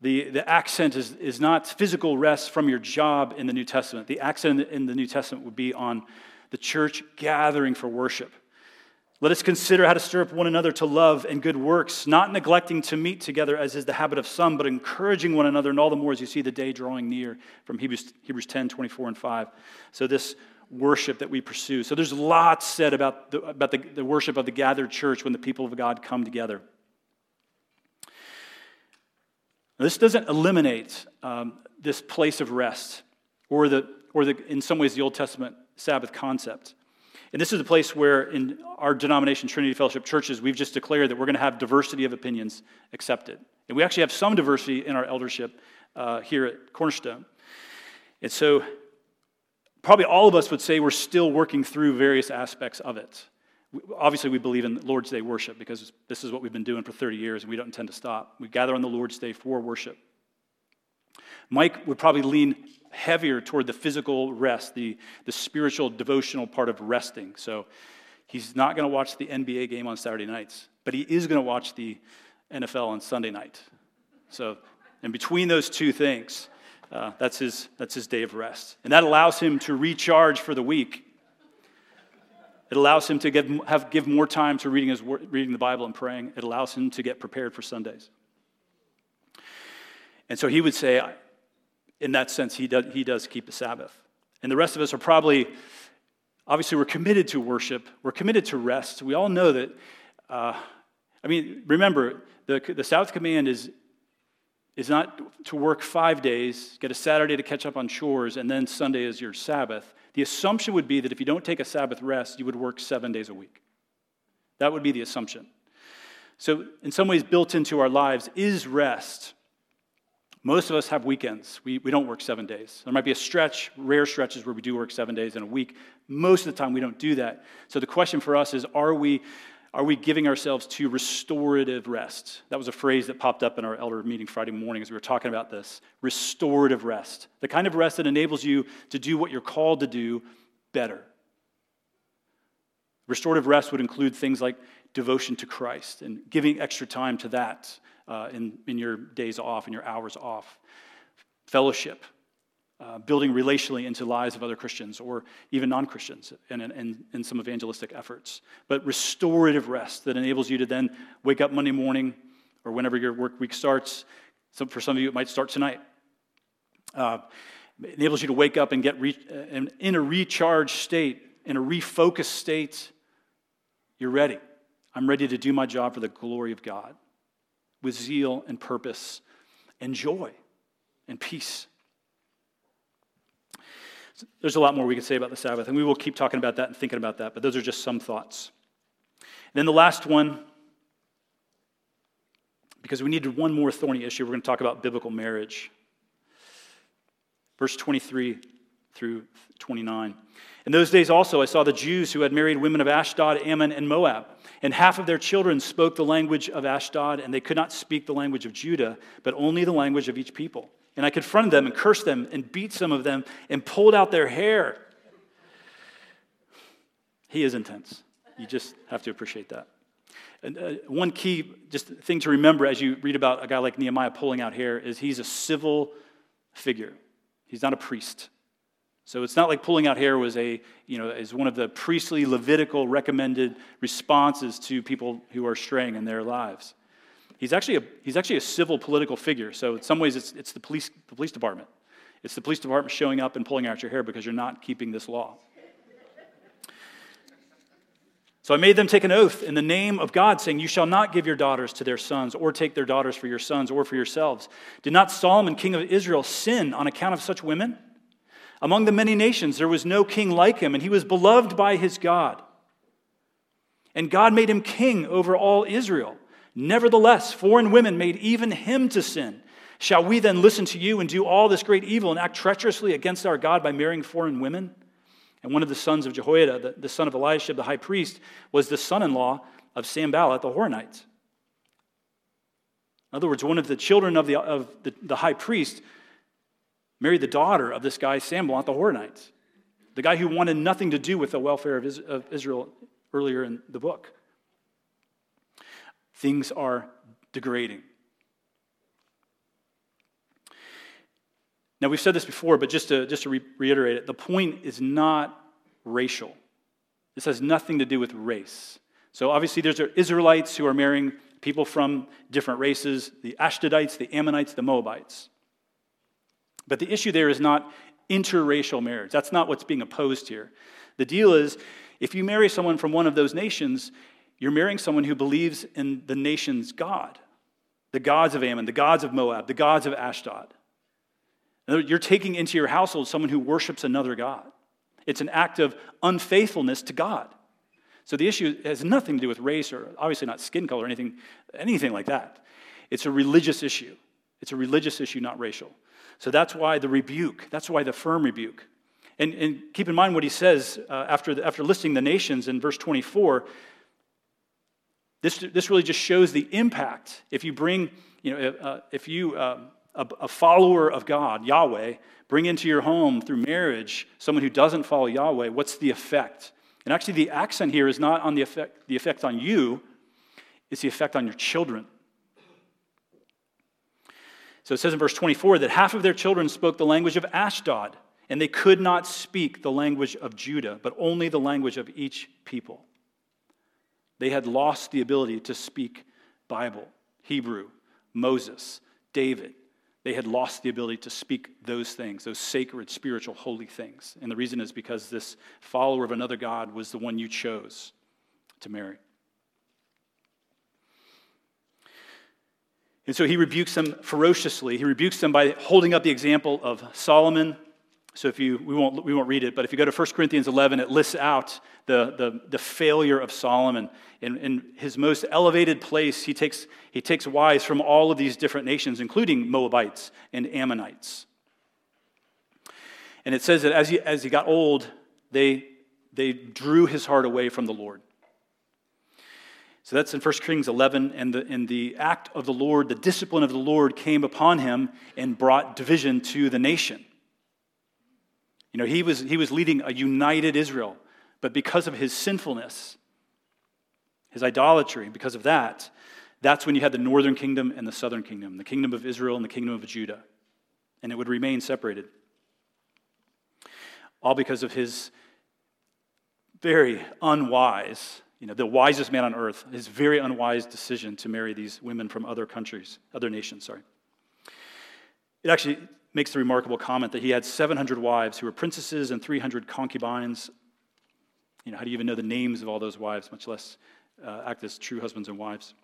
The, the accent is, is not physical rest from your job in the New Testament. The accent in the New Testament would be on the church gathering for worship. Let us consider how to stir up one another to love and good works, not neglecting to meet together as is the habit of some, but encouraging one another, and all the more as you see the day drawing near, from Hebrews, Hebrews 10 24 and 5. So, this worship that we pursue. So, there's lots said about the, about the, the worship of the gathered church when the people of God come together. Now, this doesn't eliminate um, this place of rest or, the, or the, in some ways, the Old Testament Sabbath concept. And this is a place where, in our denomination, Trinity Fellowship churches, we've just declared that we're going to have diversity of opinions accepted. And we actually have some diversity in our eldership uh, here at Cornerstone. And so, probably all of us would say we're still working through various aspects of it. Obviously, we believe in Lord's Day worship because this is what we've been doing for 30 years and we don't intend to stop. We gather on the Lord's Day for worship. Mike would probably lean heavier toward the physical rest, the, the spiritual, devotional part of resting. So he's not going to watch the NBA game on Saturday nights, but he is going to watch the NFL on Sunday night. So, in between those two things, uh, that's, his, that's his day of rest. And that allows him to recharge for the week. It allows him to give, have, give more time to reading, his, reading the Bible and praying. It allows him to get prepared for Sundays. And so he would say, in that sense, he does, he does keep the Sabbath. And the rest of us are probably, obviously, we're committed to worship, we're committed to rest. We all know that, uh, I mean, remember, the, the Sabbath command is, is not to work five days, get a Saturday to catch up on chores, and then Sunday is your Sabbath. The assumption would be that if you don't take a Sabbath rest, you would work seven days a week. That would be the assumption. So, in some ways, built into our lives is rest. Most of us have weekends. We, we don't work seven days. There might be a stretch, rare stretches where we do work seven days in a week. Most of the time, we don't do that. So the question for us is are we, are we giving ourselves to restorative rest? That was a phrase that popped up in our elder meeting Friday morning as we were talking about this. Restorative rest. The kind of rest that enables you to do what you're called to do better. Restorative rest would include things like devotion to Christ and giving extra time to that uh, in, in your days off and your hours off. Fellowship, uh, building relationally into lives of other Christians or even non Christians in, in, in some evangelistic efforts. But restorative rest that enables you to then wake up Monday morning or whenever your work week starts. So for some of you, it might start tonight. Uh, enables you to wake up and get re- uh, in a recharged state, in a refocused state. You're ready. I'm ready to do my job for the glory of God with zeal and purpose and joy and peace. There's a lot more we could say about the Sabbath, and we will keep talking about that and thinking about that, but those are just some thoughts. And then the last one, because we needed one more thorny issue, we're going to talk about biblical marriage. Verse 23 through 29. In those days also, I saw the Jews who had married women of Ashdod, Ammon, and Moab. And half of their children spoke the language of Ashdod, and they could not speak the language of Judah, but only the language of each people. And I confronted them and cursed them and beat some of them and pulled out their hair. He is intense. You just have to appreciate that. And, uh, one key just thing to remember as you read about a guy like Nehemiah pulling out hair is he's a civil figure. He's not a priest. So it's not like pulling out hair was a, you know, is one of the priestly Levitical recommended responses to people who are straying in their lives. He's actually a, he's actually a civil political figure. So in some ways, it's, it's the, police, the police department. It's the police department showing up and pulling out your hair because you're not keeping this law. So I made them take an oath in the name of God, saying, You shall not give your daughters to their sons, or take their daughters for your sons, or for yourselves. Did not Solomon, king of Israel, sin on account of such women? Among the many nations, there was no king like him, and he was beloved by his God. And God made him king over all Israel. Nevertheless, foreign women made even him to sin. Shall we then listen to you and do all this great evil and act treacherously against our God by marrying foreign women? And one of the sons of Jehoiada, the, the son of Eliashib, the high priest, was the son in law of Sanballat the Horonite. In other words, one of the children of the, of the, the high priest married the daughter of this guy, Sanballat the Horonite, the guy who wanted nothing to do with the welfare of Israel earlier in the book. Things are degrading. Now, we've said this before, but just to, just to re- reiterate it, the point is not racial. This has nothing to do with race. So, obviously, there's Israelites who are marrying people from different races the Ashdodites, the Ammonites, the Moabites. But the issue there is not interracial marriage. That's not what's being opposed here. The deal is if you marry someone from one of those nations, you're marrying someone who believes in the nation's God, the gods of Ammon, the gods of Moab, the gods of Ashdod. You're taking into your household someone who worships another God. It's an act of unfaithfulness to God. So the issue has nothing to do with race or obviously not skin color or anything, anything like that. It's a religious issue. It's a religious issue, not racial. So that's why the rebuke, that's why the firm rebuke. And, and keep in mind what he says uh, after, the, after listing the nations in verse 24. This, this really just shows the impact. If you bring, you know, uh, if you, uh, a, a follower of God, Yahweh, bring into your home through marriage someone who doesn't follow Yahweh, what's the effect? And actually, the accent here is not on the effect, the effect on you, it's the effect on your children. So it says in verse 24 that half of their children spoke the language of Ashdod, and they could not speak the language of Judah, but only the language of each people. They had lost the ability to speak Bible, Hebrew, Moses, David, they had lost the ability to speak those things, those sacred, spiritual, holy things. And the reason is because this follower of another God was the one you chose to marry. And so he rebukes them ferociously. He rebukes them by holding up the example of Solomon so if you, we won't, we won't read it, but if you go to 1 Corinthians 11, it lists out the, the, the failure of Solomon. In, in his most elevated place, he takes, he takes wives from all of these different nations, including Moabites and Ammonites. And it says that as he, as he got old, they, they drew his heart away from the Lord. So that's in 1 Kings 11, and the, and the act of the Lord, the discipline of the Lord came upon him and brought division to the nation. You know, he was, he was leading a united Israel, but because of his sinfulness, his idolatry, because of that, that's when you had the northern kingdom and the southern kingdom, the kingdom of Israel and the kingdom of Judah. And it would remain separated. All because of his very unwise, you know, the wisest man on earth, his very unwise decision to marry these women from other countries, other nations, sorry. It actually makes the remarkable comment that he had 700 wives who were princesses and 300 concubines. You know, how do you even know the names of all those wives, much less uh, act as true husbands and wives?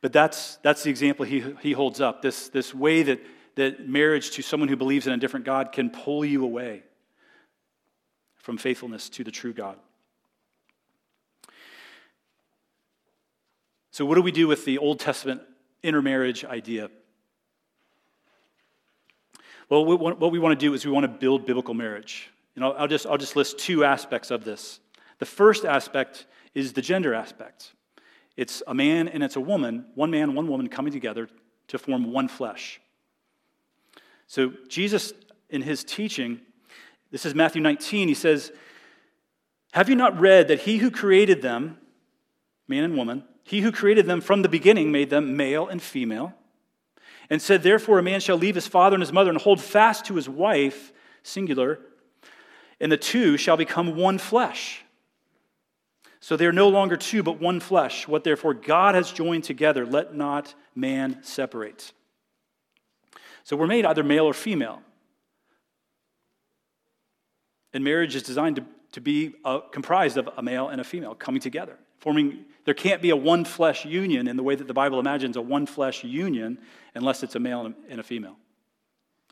But that's, that's the example he, he holds up this, this way that, that marriage to someone who believes in a different God can pull you away from faithfulness to the true God. So, what do we do with the Old Testament intermarriage idea? Well, what we want to do is we want to build biblical marriage. And I'll, just, I'll just list two aspects of this. The first aspect is the gender aspect it's a man and it's a woman, one man, one woman coming together to form one flesh. So, Jesus, in his teaching, this is Matthew 19, he says, Have you not read that he who created them, man and woman, he who created them from the beginning made them male and female? and said, Therefore, a man shall leave his father and his mother and hold fast to his wife, singular, and the two shall become one flesh. So they are no longer two, but one flesh. What therefore God has joined together, let not man separate. So we're made either male or female. And marriage is designed to, to be uh, comprised of a male and a female coming together, forming there can't be a one flesh union in the way that the Bible imagines a one flesh union unless it's a male and a female.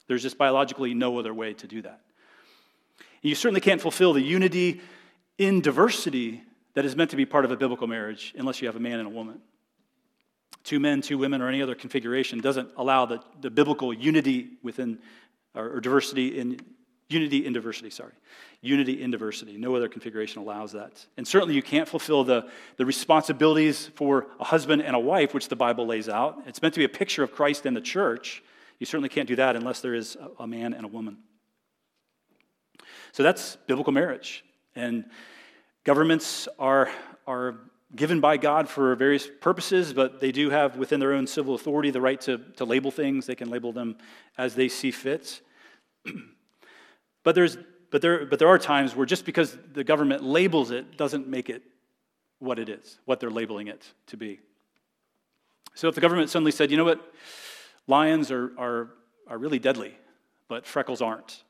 There's just biologically no other way to do that. And you certainly can't fulfill the unity in diversity that is meant to be part of a biblical marriage unless you have a man and a woman. Two men, two women, or any other configuration doesn't allow the, the biblical unity within, or, or diversity in unity in diversity, sorry. Unity in diversity. No other configuration allows that. And certainly you can't fulfill the, the responsibilities for a husband and a wife, which the Bible lays out. It's meant to be a picture of Christ and the church. You certainly can't do that unless there is a, man and a woman. So that's biblical marriage. And governments are, are given by God for various purposes, but they do have within their own civil authority the right to, to label things. They can label them as they see fit. (clears throat) but there's but there, but there are times where just because the government labels it doesn't make it what it is, what they're labeling it to be. So if the government suddenly said, you know what, lions are, are, are really deadly, but freckles aren't.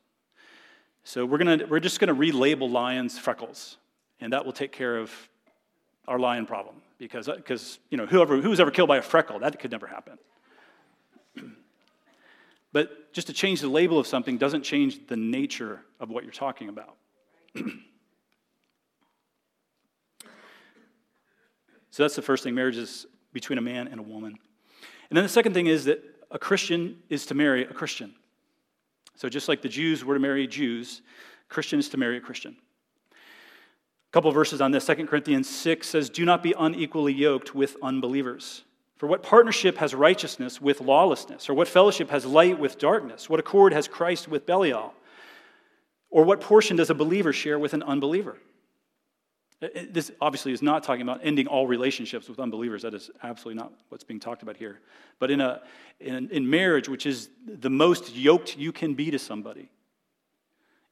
So we're, gonna, we're just going to relabel lions freckles, and that will take care of our lion problem. Because, because you know, whoever, who was ever killed by a freckle, that could never happen. But just to change the label of something doesn't change the nature of what you're talking about. (clears throat) so that's the first thing marriage is between a man and a woman. And then the second thing is that a Christian is to marry a Christian. So just like the Jews were to marry Jews, Christian is to marry a Christian. A couple verses on this. 2 Corinthians 6 says, Do not be unequally yoked with unbelievers. For what partnership has righteousness with lawlessness? Or what fellowship has light with darkness? What accord has Christ with Belial? Or what portion does a believer share with an unbeliever? This obviously is not talking about ending all relationships with unbelievers. That is absolutely not what's being talked about here. But in, a, in, in marriage, which is the most yoked you can be to somebody,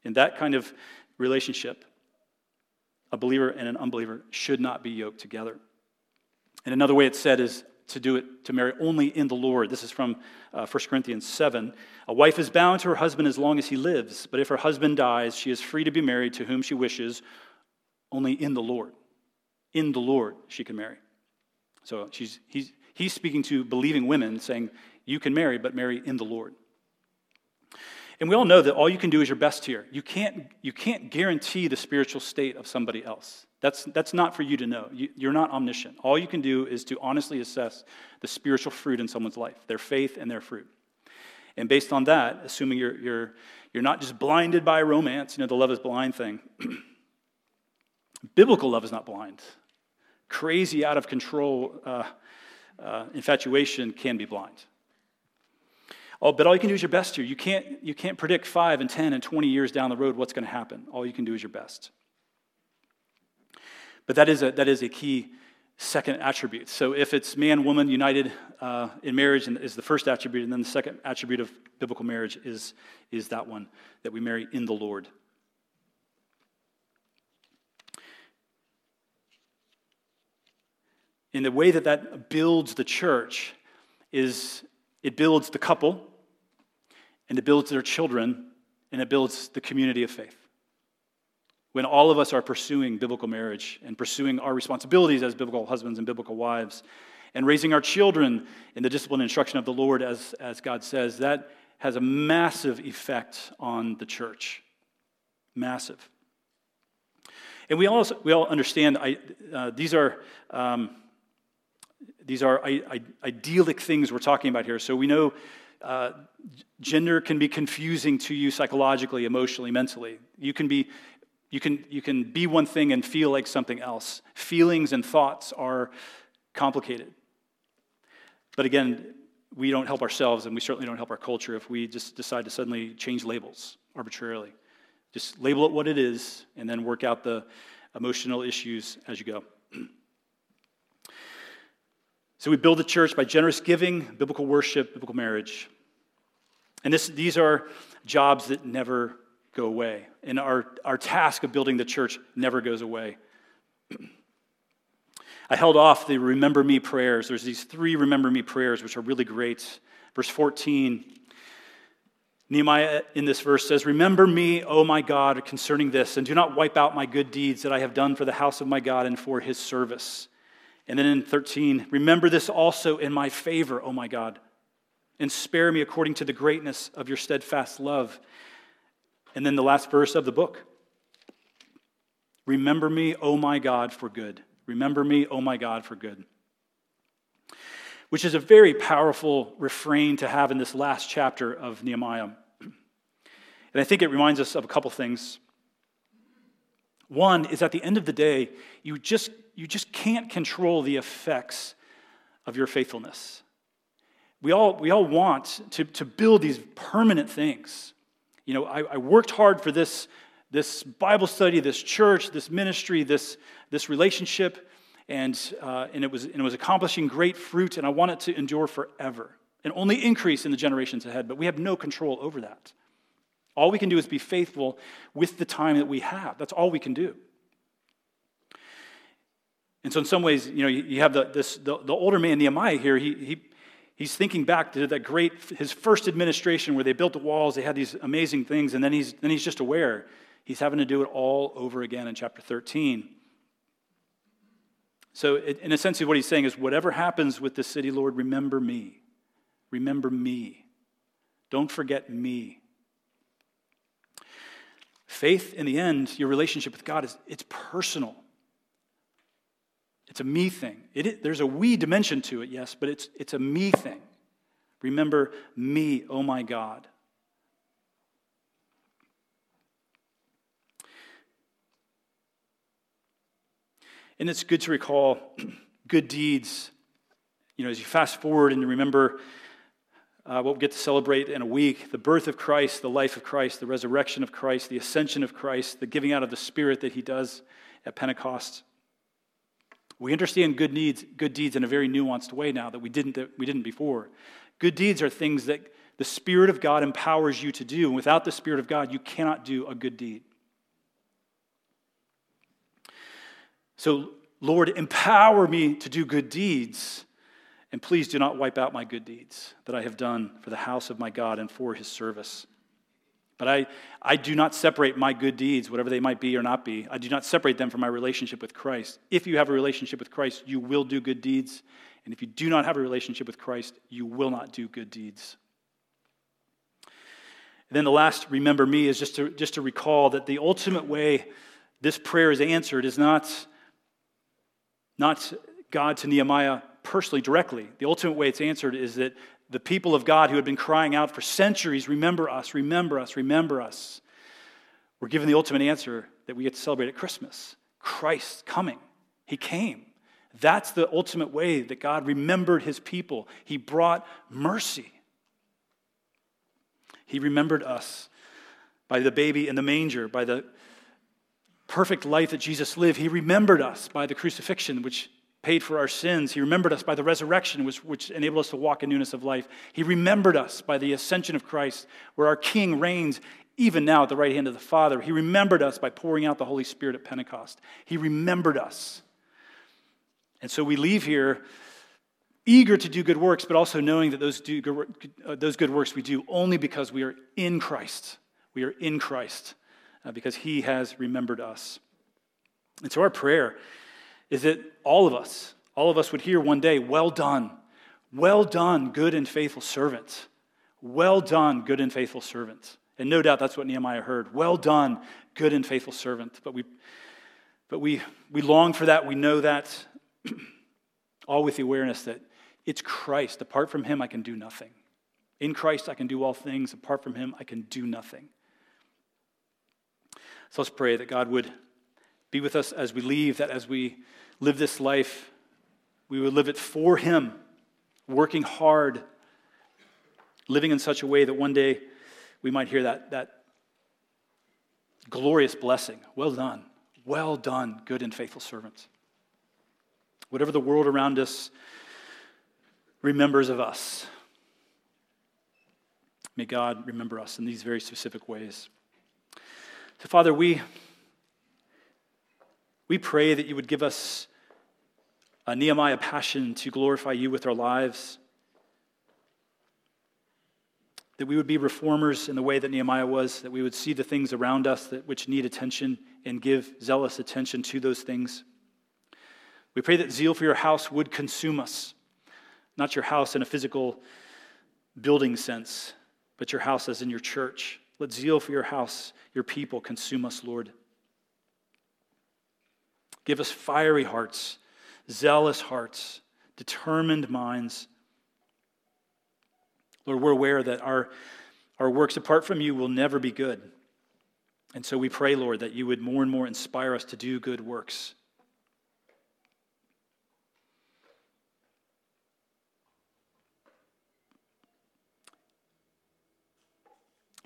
in that kind of relationship, a believer and an unbeliever should not be yoked together. And another way it's said is to do it, to marry only in the Lord. This is from uh, 1 Corinthians 7. A wife is bound to her husband as long as he lives, but if her husband dies, she is free to be married to whom she wishes, only in the Lord. In the Lord, she can marry. So she's, he's, he's speaking to believing women, saying, You can marry, but marry in the Lord. And we all know that all you can do is your best here. You can't, you can't guarantee the spiritual state of somebody else. That's, that's not for you to know. You, you're not omniscient. All you can do is to honestly assess the spiritual fruit in someone's life, their faith and their fruit. And based on that, assuming you're, you're, you're not just blinded by romance, you know, the love is blind thing. (clears throat) Biblical love is not blind. Crazy, out of control uh, uh, infatuation can be blind. Oh, but all you can do is your best here. You can't, you can't predict 5 and 10 and 20 years down the road what's going to happen. All you can do is your best. But that is a, that is a key second attribute. So if it's man, woman united uh, in marriage is the first attribute, and then the second attribute of biblical marriage is, is that one that we marry in the Lord. In the way that that builds the church is it builds the couple, and it builds their children, and it builds the community of faith. When all of us are pursuing biblical marriage and pursuing our responsibilities as biblical husbands and biblical wives, and raising our children in the discipline and instruction of the Lord, as, as God says, that has a massive effect on the church. Massive. And we all, we all understand I, uh, these are. Um, these are I- I- idyllic things we're talking about here. So we know uh, gender can be confusing to you psychologically, emotionally, mentally. You can be you can, you can be one thing and feel like something else. Feelings and thoughts are complicated. But again, we don't help ourselves, and we certainly don't help our culture if we just decide to suddenly change labels arbitrarily. Just label it what it is, and then work out the emotional issues as you go. (clears throat) So we build the church by generous giving, biblical worship, biblical marriage. And this, these are jobs that never go away. And our, our task of building the church never goes away. (clears throat) I held off the remember me prayers. There's these three remember me prayers, which are really great. Verse 14, Nehemiah in this verse says, Remember me, O my God, concerning this, and do not wipe out my good deeds that I have done for the house of my God and for his service. And then in 13, remember this also in my favor, O my God, and spare me according to the greatness of your steadfast love. And then the last verse of the book Remember me, O my God, for good. Remember me, O my God, for good. Which is a very powerful refrain to have in this last chapter of Nehemiah. (clears throat) And I think it reminds us of a couple things. One is at the end of the day, you just, you just can't control the effects of your faithfulness. We all, we all want to, to build these permanent things. You know, I, I worked hard for this, this Bible study, this church, this ministry, this, this relationship, and, uh, and, it was, and it was accomplishing great fruit, and I want it to endure forever and only increase in the generations ahead, but we have no control over that. All we can do is be faithful with the time that we have. That's all we can do. And so, in some ways, you know, you have the, this, the, the older man, Nehemiah, here, he, he, he's thinking back to that great, his first administration where they built the walls, they had these amazing things, and then he's, then he's just aware he's having to do it all over again in chapter 13. So, in a sense, what he's saying is whatever happens with this city, Lord, remember me. Remember me. Don't forget me. Faith, in the end, your relationship with God is it's personal. It's a me thing. There's a we dimension to it, yes, but it's, it's a me thing. Remember me, oh my God. And it's good to recall (clears throat) good deeds. You know, as you fast forward and you remember uh, what we get to celebrate in a week the birth of Christ, the life of Christ, the resurrection of Christ, the ascension of Christ, the giving out of the Spirit that He does at Pentecost. We understand good needs, good deeds in a very nuanced way now that we didn't, that we didn't before. Good deeds are things that the Spirit of God empowers you to do. And without the Spirit of God, you cannot do a good deed. So, Lord, empower me to do good deeds. And please do not wipe out my good deeds that I have done for the house of my God and for his service. But I, I do not separate my good deeds, whatever they might be or not be, I do not separate them from my relationship with Christ. If you have a relationship with Christ, you will do good deeds. And if you do not have a relationship with Christ, you will not do good deeds. And then the last, remember me, is just to, just to recall that the ultimate way this prayer is answered is not, not God to Nehemiah personally, directly. The ultimate way it's answered is that the people of God who had been crying out for centuries, remember us, remember us, remember us, were given the ultimate answer that we get to celebrate at Christmas Christ coming. He came. That's the ultimate way that God remembered his people. He brought mercy. He remembered us by the baby in the manger, by the perfect life that Jesus lived. He remembered us by the crucifixion, which paid for our sins. He remembered us by the resurrection, which, which, enabled us to walk in newness of life. He remembered us by the ascension of Christ, where our King reigns even now at the right hand of the Father. He remembered us by pouring out the Holy Spirit at Pentecost. He remembered us. And so we leave here eager to do good works, but also knowing that those, do good, uh, those good works we do only because we are in Christ. We are in Christ uh, because He has remembered us. And so our prayer is that all of us, all of us would hear one day, Well done, well done, good and faithful servant. Well done, good and faithful servant. And no doubt that's what Nehemiah heard. Well done, good and faithful servant. But we, but we, we long for that. We know that, (clears throat) all with the awareness that it's Christ. Apart from Him, I can do nothing. In Christ, I can do all things. Apart from Him, I can do nothing. So let's pray that God would be with us as we leave, that as we live this life, we would live it for Him, working hard, living in such a way that one day we might hear that, that glorious blessing. Well done. Well done, good and faithful servant. Whatever the world around us remembers of us, may God remember us in these very specific ways. So, Father, we we pray that you would give us a Nehemiah passion to glorify you with our lives, that we would be reformers in the way that Nehemiah was, that we would see the things around us that, which need attention and give zealous attention to those things. We pray that zeal for your house would consume us, not your house in a physical building sense, but your house as in your church. Let zeal for your house, your people, consume us, Lord. Give us fiery hearts, zealous hearts, determined minds. Lord, we're aware that our, our works apart from you will never be good. And so we pray, Lord, that you would more and more inspire us to do good works.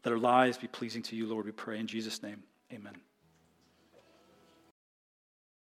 Let our lives be pleasing to you, Lord, we pray. In Jesus' name, amen.